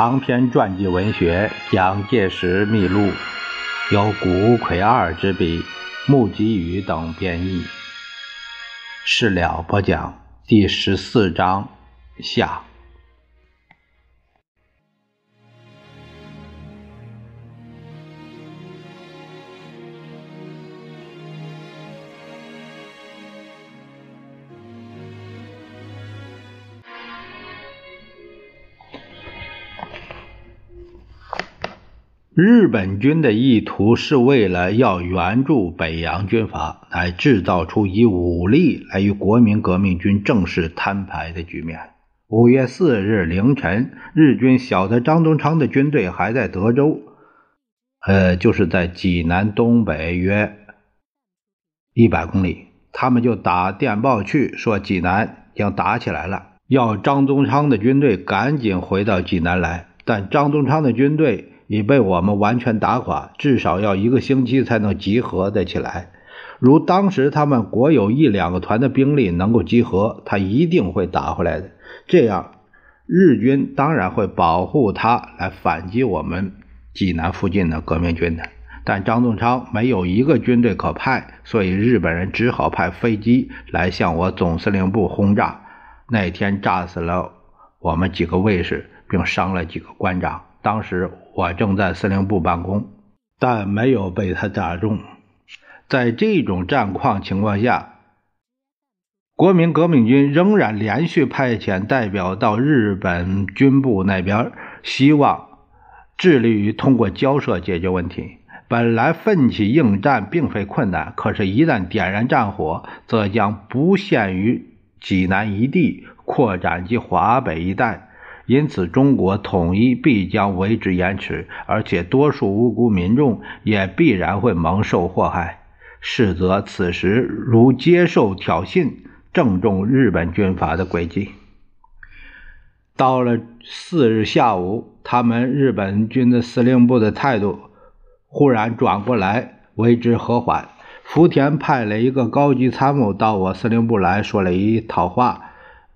长篇传记文学《蒋介石秘录》，由谷魁二之笔，木吉宇等编译。事了不讲第十四章下。日本军的意图是为了要援助北洋军阀，来制造出以武力来与国民革命军正式摊牌的局面。五月四日凌晨，日军晓得张宗昌的军队还在德州，呃，就是在济南东北约一百公里，他们就打电报去说济南要打起来了，要张宗昌的军队赶紧回到济南来。但张宗昌的军队。已被我们完全打垮，至少要一个星期才能集合的起来。如当时他们国有一两个团的兵力能够集合，他一定会打回来的。这样，日军当然会保护他来反击我们济南附近的革命军的。但张宗昌没有一个军队可派，所以日本人只好派飞机来向我总司令部轰炸。那天炸死了我们几个卫士，并伤了几个官长。当时我正在司令部办公，但没有被他打中。在这种战况情况下，国民革命军仍然连续派遣代表到日本军部那边，希望致力于通过交涉解决问题。本来奋起应战并非困难，可是，一旦点燃战火，则将不限于济南一地，扩展及华北一带。因此，中国统一必将为之延迟，而且多数无辜民众也必然会蒙受祸害。是则，此时如接受挑衅，正中日本军阀的诡计。到了四日下午，他们日本军的司令部的态度忽然转过来，为之和缓。福田派了一个高级参谋到我司令部来说了一套话。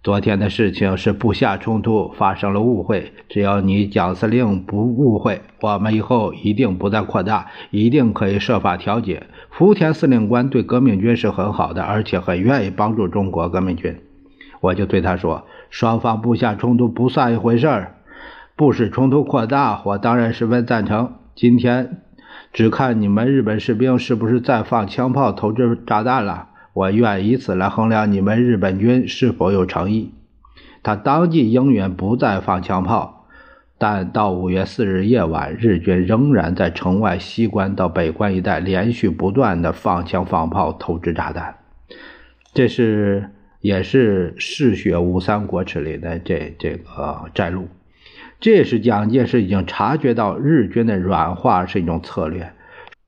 昨天的事情是部下冲突，发生了误会。只要你蒋司令不误会，我们以后一定不再扩大，一定可以设法调解。福田司令官对革命军是很好的，而且很愿意帮助中国革命军。我就对他说：“双方部下冲突不算一回事儿，不使冲突扩大，我当然十分赞成。今天只看你们日本士兵是不是再放枪炮、投掷炸弹了。”我愿以此来衡量你们日本军是否有诚意。他当即应允不再放枪炮，但到五月四日夜晚，日军仍然在城外西关到北关一带连续不断的放枪放炮、投掷炸弹。这是也是嗜血吴三国耻里的这这个摘录。这是蒋介石已经察觉到日军的软化是一种策略。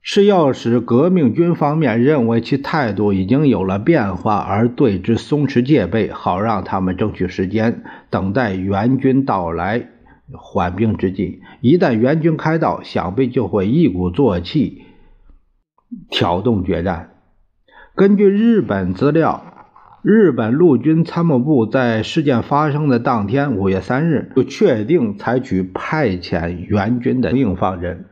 是要使革命军方面认为其态度已经有了变化，而对之松弛戒备，好让他们争取时间，等待援军到来，缓兵之计。一旦援军开到，想必就会一鼓作气，挑动决战。根据日本资料，日本陆军参谋部在事件发生的当天，五月三日，就确定采取派遣援军的应方针。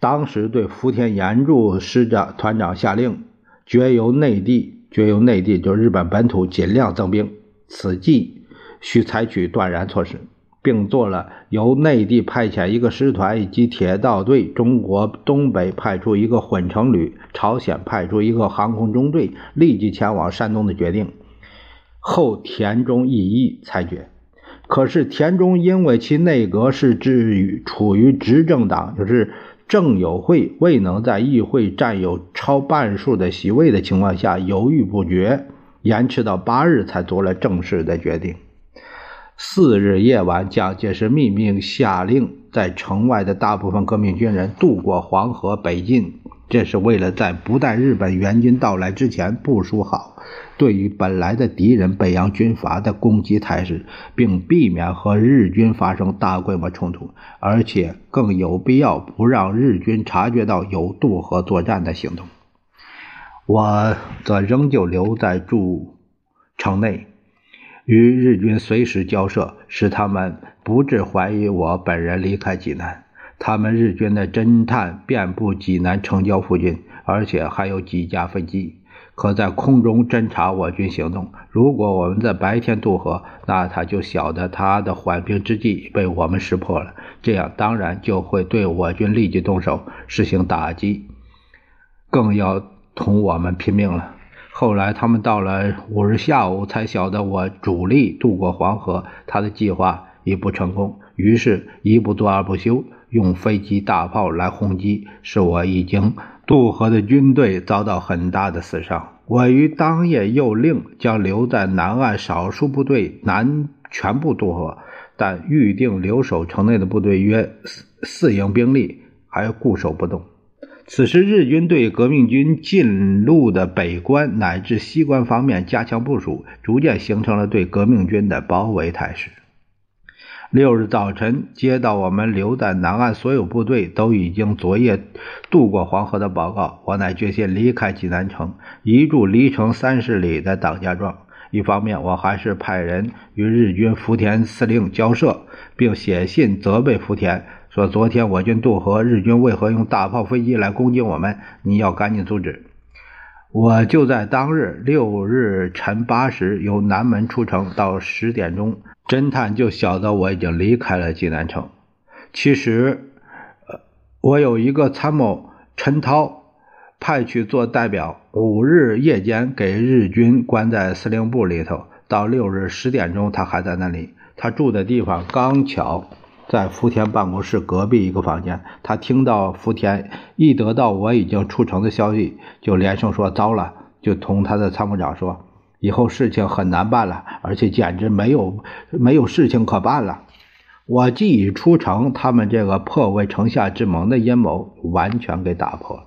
当时对福田严助师长团长下令，绝由内地，绝由内地，就是日本本土尽量增兵。此计需采取断然措施，并做了由内地派遣一个师团以及铁道队，中国东北派出一个混成旅，朝鲜派出一个航空中队，立即前往山东的决定。后田中义一裁决。可是田中因为其内阁是至于处于执政党，就是。郑友会未能在议会占有超半数的席位的情况下犹豫不决，延迟到八日才做了正式的决定。四日夜晚，蒋介石秘密下令，在城外的大部分革命军人渡过黄河北进。这是为了在不待日本援军到来之前部署好对于本来的敌人北洋军阀的攻击态势，并避免和日军发生大规模冲突，而且更有必要不让日军察觉到有渡河作战的行动。我则仍旧留在驻城内，与日军随时交涉，使他们不致怀疑我本人离开济南。他们日军的侦探遍布济南城郊附近，而且还有几架飞机。可在空中侦察我军行动。如果我们在白天渡河，那他就晓得他的缓兵之计被我们识破了，这样当然就会对我军立即动手实行打击，更要同我们拼命了。后来他们到了五日下午才晓得我主力渡过黄河，他的计划已不成功，于是一不做二不休，用飞机大炮来轰击，使我已经。渡河的军队遭到很大的死伤。我于当夜又令将留在南岸少数部队南全部渡河，但预定留守城内的部队约四四营兵力还固守不动。此时，日军对革命军进路的北关乃至西关方面加强部署，逐渐形成了对革命军的包围态势。六日早晨，接到我们留在南岸所有部队都已经昨夜渡过黄河的报告，我乃决心离开济南城，移驻离城三十里的党家庄。一方面，我还是派人与日军福田司令交涉，并写信责备福田，说昨天我军渡河，日军为何用大炮、飞机来攻击我们？你要赶紧阻止。我就在当日六日晨八时由南门出城，到十点钟。侦探就晓得我已经离开了济南城。其实，呃，我有一个参谋陈涛，派去做代表。五日夜间给日军关在司令部里头，到六日十点钟，他还在那里。他住的地方刚巧在福田办公室隔壁一个房间。他听到福田一得到我已经出城的消息，就连声说：“糟了！”就同他的参谋长说。以后事情很难办了，而且简直没有没有事情可办了。我既已出城，他们这个破为城下之盟的阴谋完全给打破了。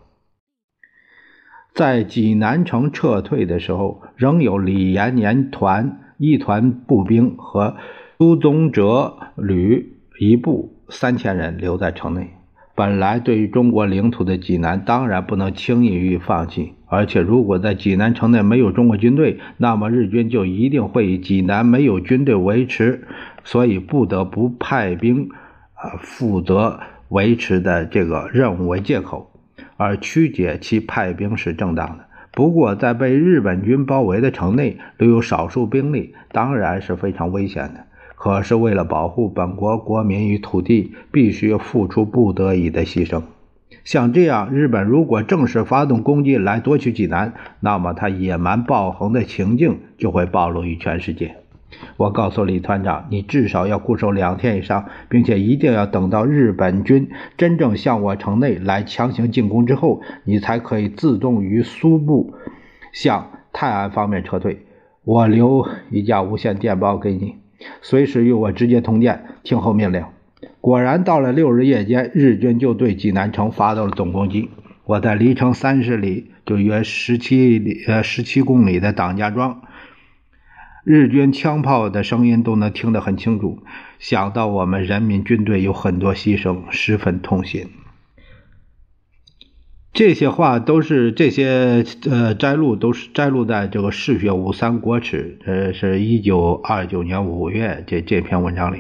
在济南城撤退的时候，仍有李延年团一团步兵和苏宗哲旅一部三千人留在城内。本来对于中国领土的济南，当然不能轻易予以放弃。而且，如果在济南城内没有中国军队，那么日军就一定会以济南没有军队维持，所以不得不派兵，啊，负责维持的这个任务为借口，而曲解其派兵是正当的。不过，在被日本军包围的城内留有少数兵力，当然是非常危险的。可是为了保护本国国民与土地，必须付出不得已的牺牲。像这样，日本如果正式发动攻击来夺取济南，那么他野蛮暴横的情境就会暴露于全世界。我告诉李团长，你至少要固守两天以上，并且一定要等到日本军真正向我城内来强行进攻之后，你才可以自动于苏部向泰安方面撤退。我留一架无线电报给你。随时与我直接通电，听候命令。果然，到了六日夜间，日军就对济南城发动了总攻击。我在离城三十里，就约十七里呃十七公里的党家庄，日军枪炮的声音都能听得很清楚。想到我们人民军队有很多牺牲，十分痛心。这些话都是这些呃摘录，都是摘录在这个《嗜血五三国耻》，呃，是一九二九年五月这这篇文章里。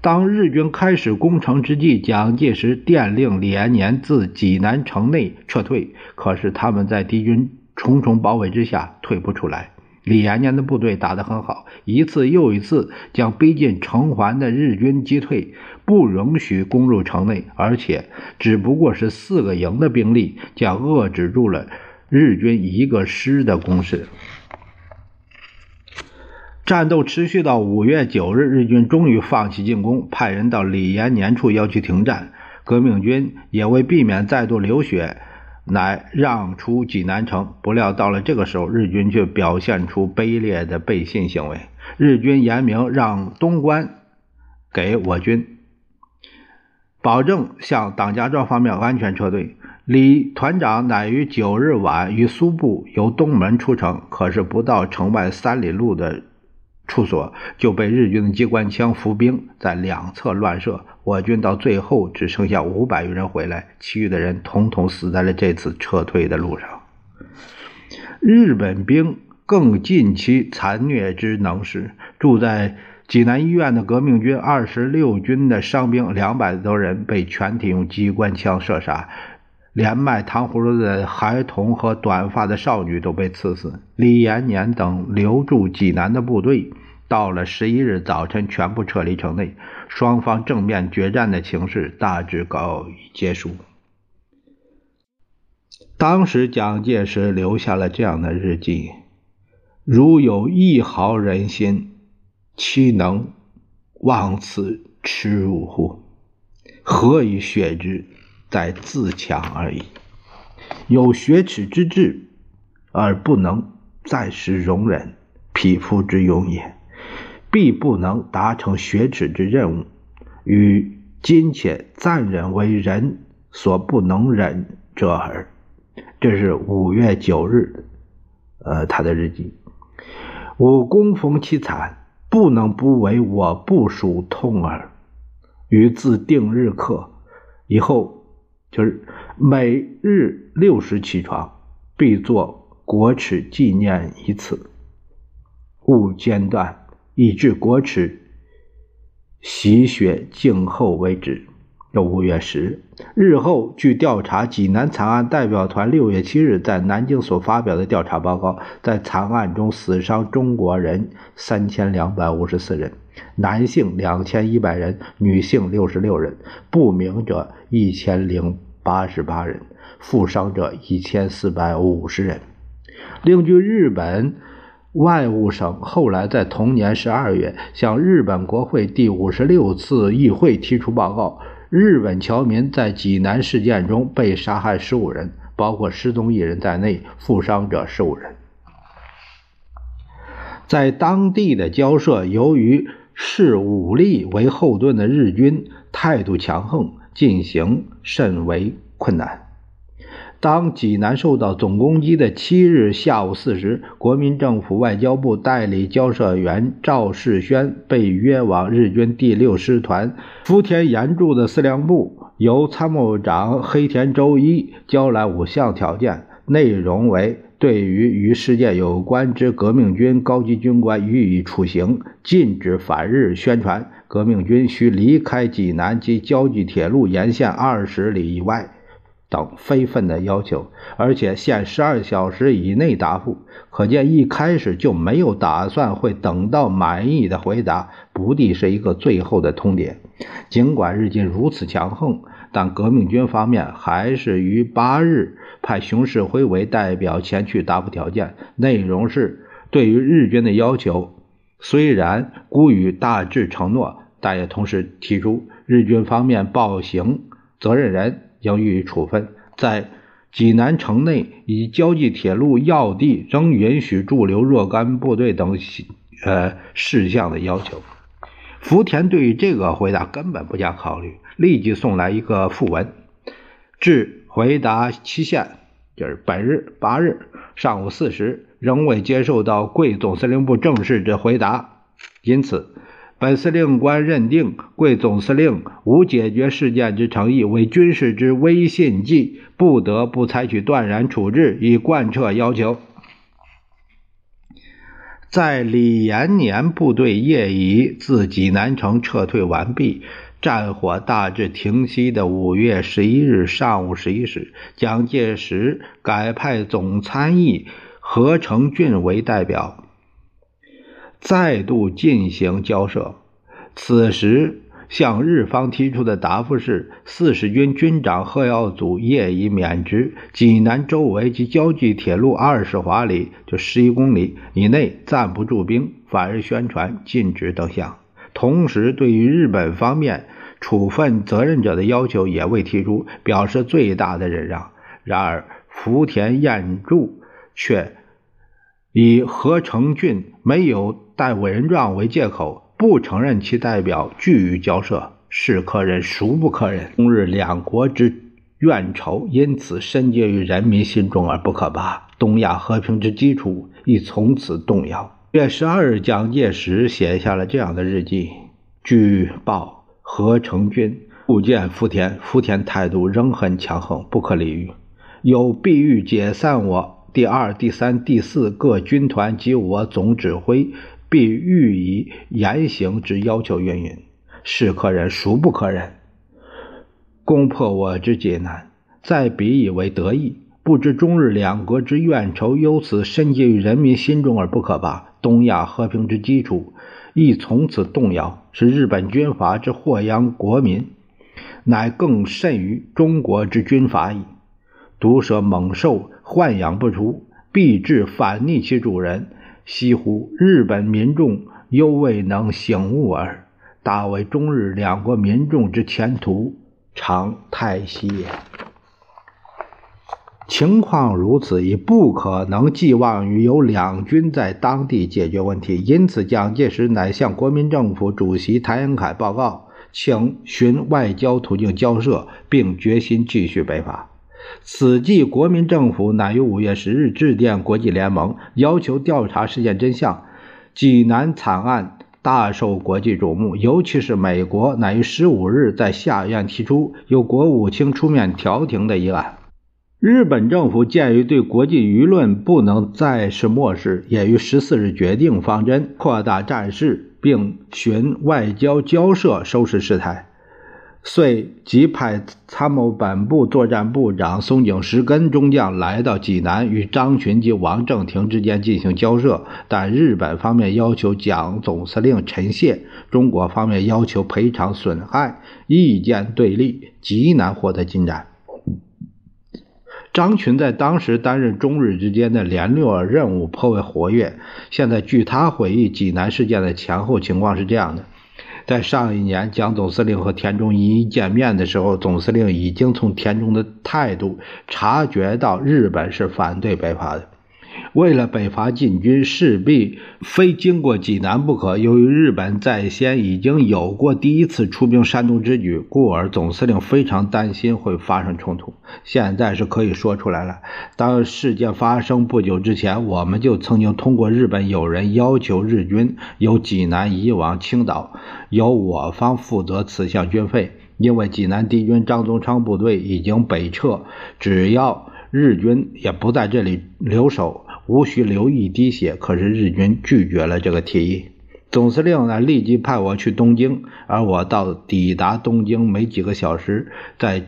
当日军开始攻城之际，蒋介石电令李延年自济南城内撤退，可是他们在敌军重重包围之下退不出来。李延年的部队打得很好，一次又一次将逼近城环的日军击退，不允许攻入城内，而且只不过是四个营的兵力，将遏制住了日军一个师的攻势。战斗持续到五月九日，日军终于放弃进攻，派人到李延年处要求停战。革命军也为避免再度流血。乃让出济南城，不料到了这个时候，日军却表现出卑劣的背信行为。日军严明让东关给我军，保证向党家庄方面安全撤退。李团长乃于九日晚于苏部由东门出城，可是不到城外三里路的。处所就被日军的机关枪伏兵在两侧乱射，我军到最后只剩下五百余人回来，其余的人统统死在了这次撤退的路上。日本兵更尽其残虐之能事，住在济南医院的革命军二十六军的伤兵两百多人被全体用机关枪射杀，连卖糖葫芦的孩童和短发的少女都被刺死。李延年等留驻济南的部队，到了十一日早晨全部撤离城内，双方正面决战的情势大致告结束。当时蒋介石留下了这样的日记：“如有一毫人心，岂能忘此耻辱乎？何以雪之？在自强而已。有雪耻之志，而不能暂时容忍，匹夫之勇也，必不能达成雪耻之任务。与今且暂忍为人所不能忍者耳。”这是五月九日，呃，他的日记。吾攻逢其惨，不能不为我不属痛耳。于自定日刻以后，就是每日六时起床，必作国耻纪念一次，勿间断，以致国耻洗血静候为止。五月十日，日后据调查，济南惨案代表团六月七日在南京所发表的调查报告，在惨案中死伤中国人三千两百五十四人，男性两千一百人，女性六十六人，不明者一千零八十八人，负伤者一千四百五十人。另据日本外务省后来在同年十二月向日本国会第五十六次议会提出报告。日本侨民在济南事件中被杀害十五人，包括失踪一人在内，负伤者十五人。在当地的交涉，由于视武力为后盾的日军态度强横，进行甚为困难。当济南受到总攻击的七日下午四时，国民政府外交部代理交涉员赵世轩被约往日军第六师团福田严助的司令部，由参谋长黑田周一交来五项条件，内容为：对于与事件有关之革命军高级军官予以处刑，禁止反日宣传，革命军需离开济南及交际铁路沿线二十里以外。等非分的要求，而且限十二小时以内答复。可见一开始就没有打算会等到满意的回答，不地是一个最后的通牒。尽管日军如此强横，但革命军方面还是于八日派熊式辉为代表前去答复条件，内容是对于日军的要求，虽然孤予大致承诺，但也同时提出日军方面暴行责任人。应予以处分，在济南城内以交际铁路要地仍允许驻留若干部队等呃事项的要求。福田对于这个回答根本不加考虑，立即送来一个复文，至回答期限就是本日八日上午四时，仍未接受到贵总司令部正式的回答，因此。本司令官认定贵总司令无解决事件之诚意，为军事之威信计，不得不采取断然处置，以贯彻要求。在李延年部队业已自济南城撤退完毕，战火大致停息的五月十一日上午十一时，蒋介石改派总参议何成俊为代表。再度进行交涉，此时向日方提出的答复是：四十军军长贺耀祖业已免职，济南周围及交际铁路二十华里（就十一公里）以内暂不驻兵，反日宣传禁止等项。同时，对于日本方面处分责任者的要求也未提出，表示最大的忍让。然而，福田彦助却以何成俊没有。代委任状为借口，不承认其代表拒于交涉，是可忍孰不可忍？中日两国之怨仇因此深结于人民心中而不可拔，东亚和平之基础亦从此动摇。月十二日，蒋介石写下了这样的日记：据报何成军复见福田，福田态度仍很强横，不可理喻，有必欲解散我第二、第三、第四各军团及我总指挥。必予以严刑之要求。云云，是可忍，孰不可忍？攻破我之艰难，再彼以为得意。不知中日两国之怨仇由此深结于人民心中而不可拔，东亚和平之基础亦从此动摇，是日本军阀之祸殃国民，乃更甚于中国之军阀矣。毒蛇猛兽豢养不出，必致反逆其主人。惜乎日本民众犹未能醒悟耳！大为中日两国民众之前途常太息也。情况如此，已不可能寄望于由两军在当地解决问题。因此，蒋介石乃向国民政府主席谭延闿报告，请寻外交途径交涉，并决心继续北伐。此际，国民政府乃于五月十日致电国际联盟，要求调查事件真相。济南惨案大受国际瞩目，尤其是美国，乃于十五日在下院提出由国务卿出面调停的议案。日本政府鉴于对国际舆论不能再是漠视，也于十四日决定方针，扩大战事，并寻外交交涉收拾事态。遂即派参谋本部作战部长松井石根中将来到济南，与张群及王正廷之间进行交涉。但日本方面要求蒋总司令陈谢，中国方面要求赔偿损害，意见对立，极难获得进展。张群在当时担任中日之间的联络任务颇为活跃。现在据他回忆，济南事件的前后情况是这样的：在上一年，蒋总司令和田中一见面的时候，总司令已经从田中的态度察觉到日本是反对北伐的。为了北伐进军，势必非经过济南不可。由于日本在先已经有过第一次出兵山东之举，故而总司令非常担心会发生冲突。现在是可以说出来了。当事件发生不久之前，我们就曾经通过日本友人要求日军由济南移往青岛，由我方负责此项军费。因为济南敌军张宗昌部队已经北撤，只要日军也不在这里留守。无需流一滴血，可是日军拒绝了这个提议。总司令呢，立即派我去东京，而我到抵达东京没几个小时，在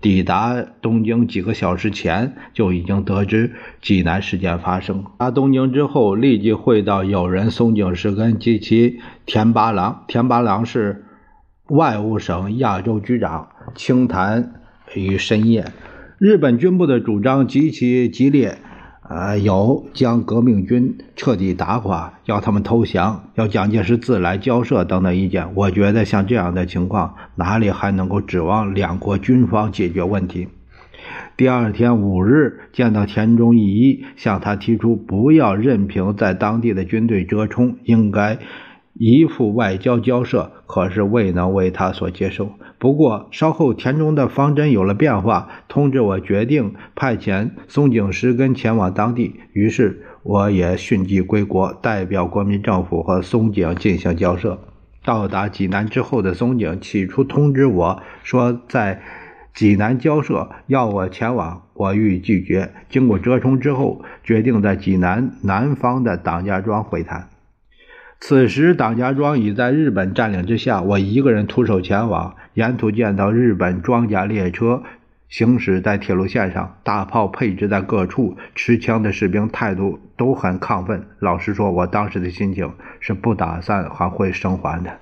抵达东京几个小时前就已经得知济南事件发生。到东京之后，立即会到友人松井石根及其田八郎，田八郎是外务省亚洲局长，清谈于深夜。日本军部的主张极其激烈。呃，有将革命军彻底打垮，要他们投降，要蒋介石自来交涉等等意见。我觉得像这样的情况，哪里还能够指望两国军方解决问题？第二天五日，见到田中义一，向他提出不要任凭在当地的军队折冲，应该一副外交交涉，可是未能为他所接受。不过稍后，田中的方针有了变化，通知我决定派遣松井石根前往当地。于是我也迅即归国，代表国民政府和松井进行交涉。到达济南之后的松井起初通知我说在济南交涉，要我前往，我予以拒绝。经过折冲之后，决定在济南南方的党家庄会谈。此时，党家庄已在日本占领之下，我一个人徒手前往。沿途见到日本装甲列车行驶在铁路线上，大炮配置在各处，持枪的士兵态度都很亢奋。老实说，我当时的心情是不打算还会生还的。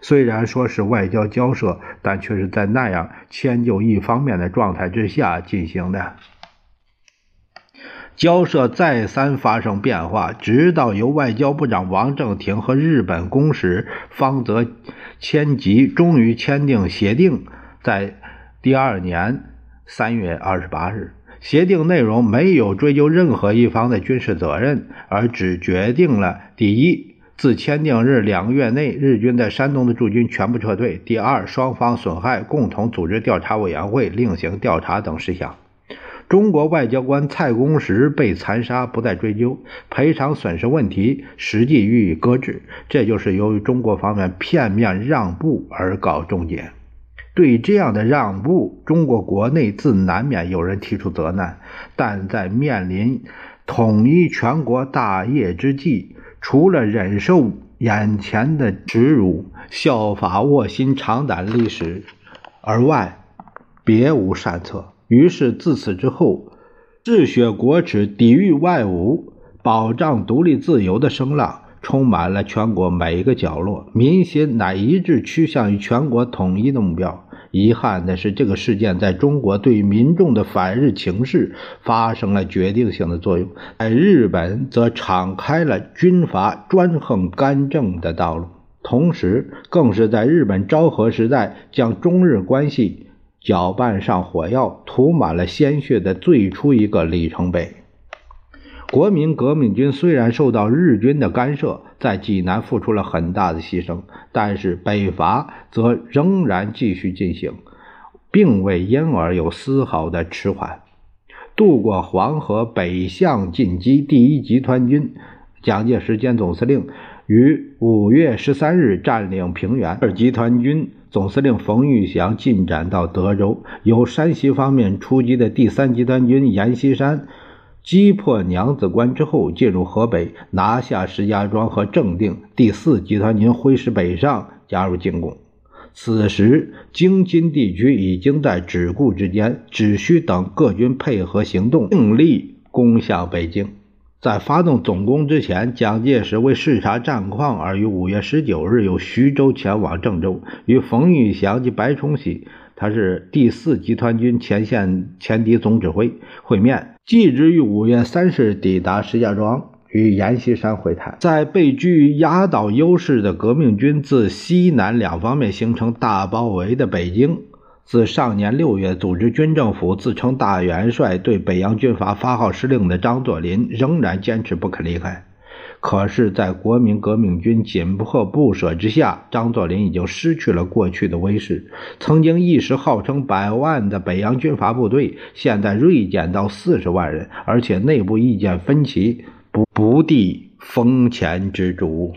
虽然说是外交交涉，但却是在那样迁就一方面的状态之下进行的。交涉再三发生变化，直到由外交部长王正廷和日本公使方泽千吉终于签订协定。在第二年三月二十八日，协定内容没有追究任何一方的军事责任，而只决定了：第一，自签订日两个月内，日军在山东的驻军全部撤退；第二，双方损害共同组织调查委员会，另行调查等事项。中国外交官蔡公时被残杀，不再追究赔偿损失问题，实际予以搁置。这就是由于中国方面片面让步而搞终结。对这样的让步，中国国内自难免有人提出责难，但在面临统一全国大业之际，除了忍受眼前的耻辱，效法卧薪尝胆历史而外，别无善策。于是自此之后，嗜血国耻、抵御外侮、保障独立自由的声浪。充满了全国每一个角落，民心乃一致趋向于全国统一的目标。遗憾的是，这个事件在中国对民众的反日情势发生了决定性的作用，在日本则敞开了军阀专横干政的道路，同时更是在日本昭和时代将中日关系搅拌上火药、涂满了鲜血的最初一个里程碑。国民革命军虽然受到日军的干涉，在济南付出了很大的牺牲，但是北伐则仍然继续进行，并未因而有丝毫的迟缓。渡过黄河北向进击第一集团军蒋介石兼总司令于五月十三日占领平原，二集团军总司令冯玉祥进展到德州，由山西方面出击的第三集团军阎锡山。击破娘子关之后，进入河北，拿下石家庄和正定。第四集团军挥师北上，加入进攻。此时，京津地区已经在止顾之间，只需等各军配合行动，尽力攻向北京。在发动总攻之前，蒋介石为视察战况，而于五月十九日由徐州前往郑州，与冯玉祥及白崇禧。他是第四集团军前线前敌总指挥会面，继之于五月三十日抵达石家庄，与阎锡山会谈。在被居压倒优势的革命军自西南两方面形成大包围的北京，自上年六月组织军政府自称大元帅，对北洋军阀发号施令的张作霖仍然坚持不肯离开。可是，在国民革命军紧迫不舍之下，张作霖已经失去了过去的威势。曾经一时号称百万的北洋军阀部队，现在锐减到四十万人，而且内部意见分歧，不不敌风前之主。